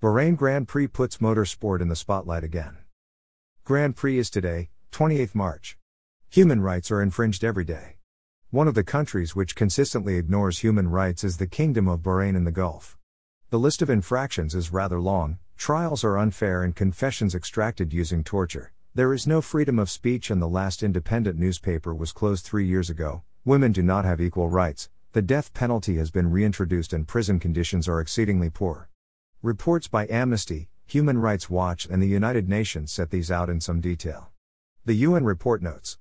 Bahrain Grand Prix puts motorsport in the spotlight again. Grand Prix is today, 28 March. Human rights are infringed every day. One of the countries which consistently ignores human rights is the Kingdom of Bahrain in the Gulf. The list of infractions is rather long, trials are unfair and confessions extracted using torture. There is no freedom of speech, and the last independent newspaper was closed three years ago. Women do not have equal rights, the death penalty has been reintroduced, and prison conditions are exceedingly poor. Reports by Amnesty, Human Rights Watch, and the United Nations set these out in some detail. The UN report notes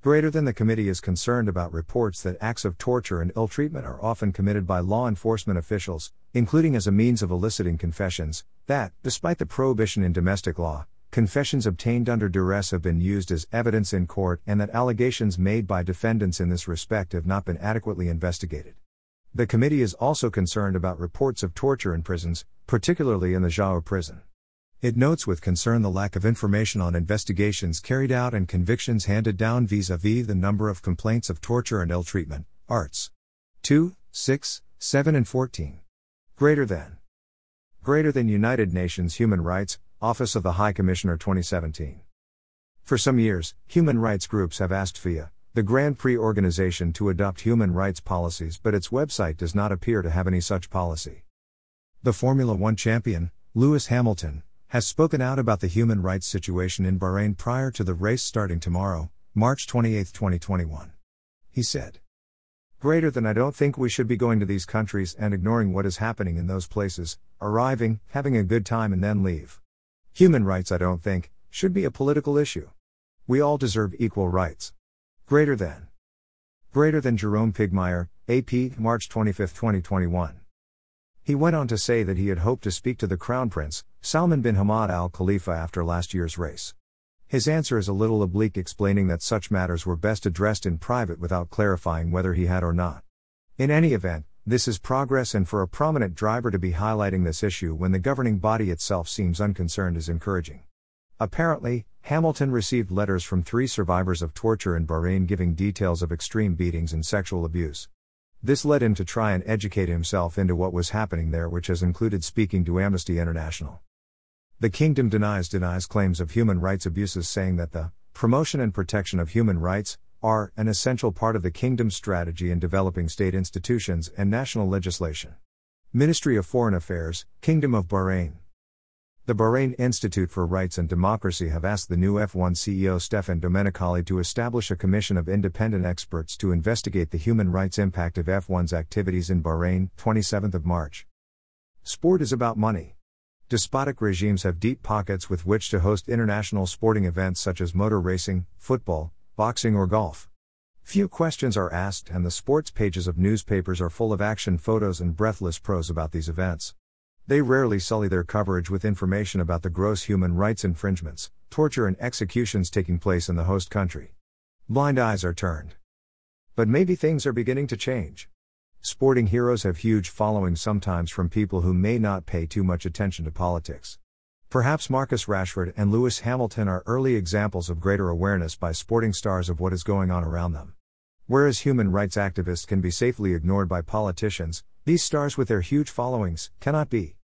Greater than the committee is concerned about reports that acts of torture and ill treatment are often committed by law enforcement officials, including as a means of eliciting confessions, that, despite the prohibition in domestic law, confessions obtained under duress have been used as evidence in court and that allegations made by defendants in this respect have not been adequately investigated. The committee is also concerned about reports of torture in prisons, particularly in the Jau prison. It notes with concern the lack of information on investigations carried out and convictions handed down vis a vis the number of complaints of torture and ill treatment. Arts 2, 6, 7, and 14. Greater than. Greater than United Nations Human Rights, Office of the High Commissioner 2017. For some years, human rights groups have asked FIA, the Grand Prix organization, to adopt human rights policies, but its website does not appear to have any such policy. The Formula One champion, Lewis Hamilton, has spoken out about the human rights situation in Bahrain prior to the race starting tomorrow, March 28, 2021. He said, Greater than I don't think we should be going to these countries and ignoring what is happening in those places, arriving, having a good time, and then leave. Human rights, I don't think, should be a political issue. We all deserve equal rights. Greater than. Greater than Jerome Pugmire, AP, March 25, 2021. He went on to say that he had hoped to speak to the Crown Prince, Salman bin Hamad Al Khalifa, after last year's race. His answer is a little oblique, explaining that such matters were best addressed in private without clarifying whether he had or not. In any event, this is progress, and for a prominent driver to be highlighting this issue when the governing body itself seems unconcerned is encouraging. Apparently, Hamilton received letters from three survivors of torture in Bahrain giving details of extreme beatings and sexual abuse. This led him to try and educate himself into what was happening there, which has included speaking to Amnesty International. The kingdom denies denies claims of human rights abuses saying that the promotion and protection of human rights are an essential part of the kingdom's strategy in developing state institutions and national legislation. Ministry of Foreign Affairs, Kingdom of Bahrain. The Bahrain Institute for Rights and Democracy have asked the new F1 CEO Stefan Domenicali to establish a commission of independent experts to investigate the human rights impact of F1's activities in Bahrain, 27th of March. Sport is about money. Despotic regimes have deep pockets with which to host international sporting events such as motor racing, football, boxing, or golf. Few questions are asked, and the sports pages of newspapers are full of action photos and breathless prose about these events. They rarely sully their coverage with information about the gross human rights infringements, torture, and executions taking place in the host country. Blind eyes are turned. But maybe things are beginning to change. Sporting heroes have huge followings sometimes from people who may not pay too much attention to politics. Perhaps Marcus Rashford and Lewis Hamilton are early examples of greater awareness by sporting stars of what is going on around them. Whereas human rights activists can be safely ignored by politicians, these stars with their huge followings cannot be.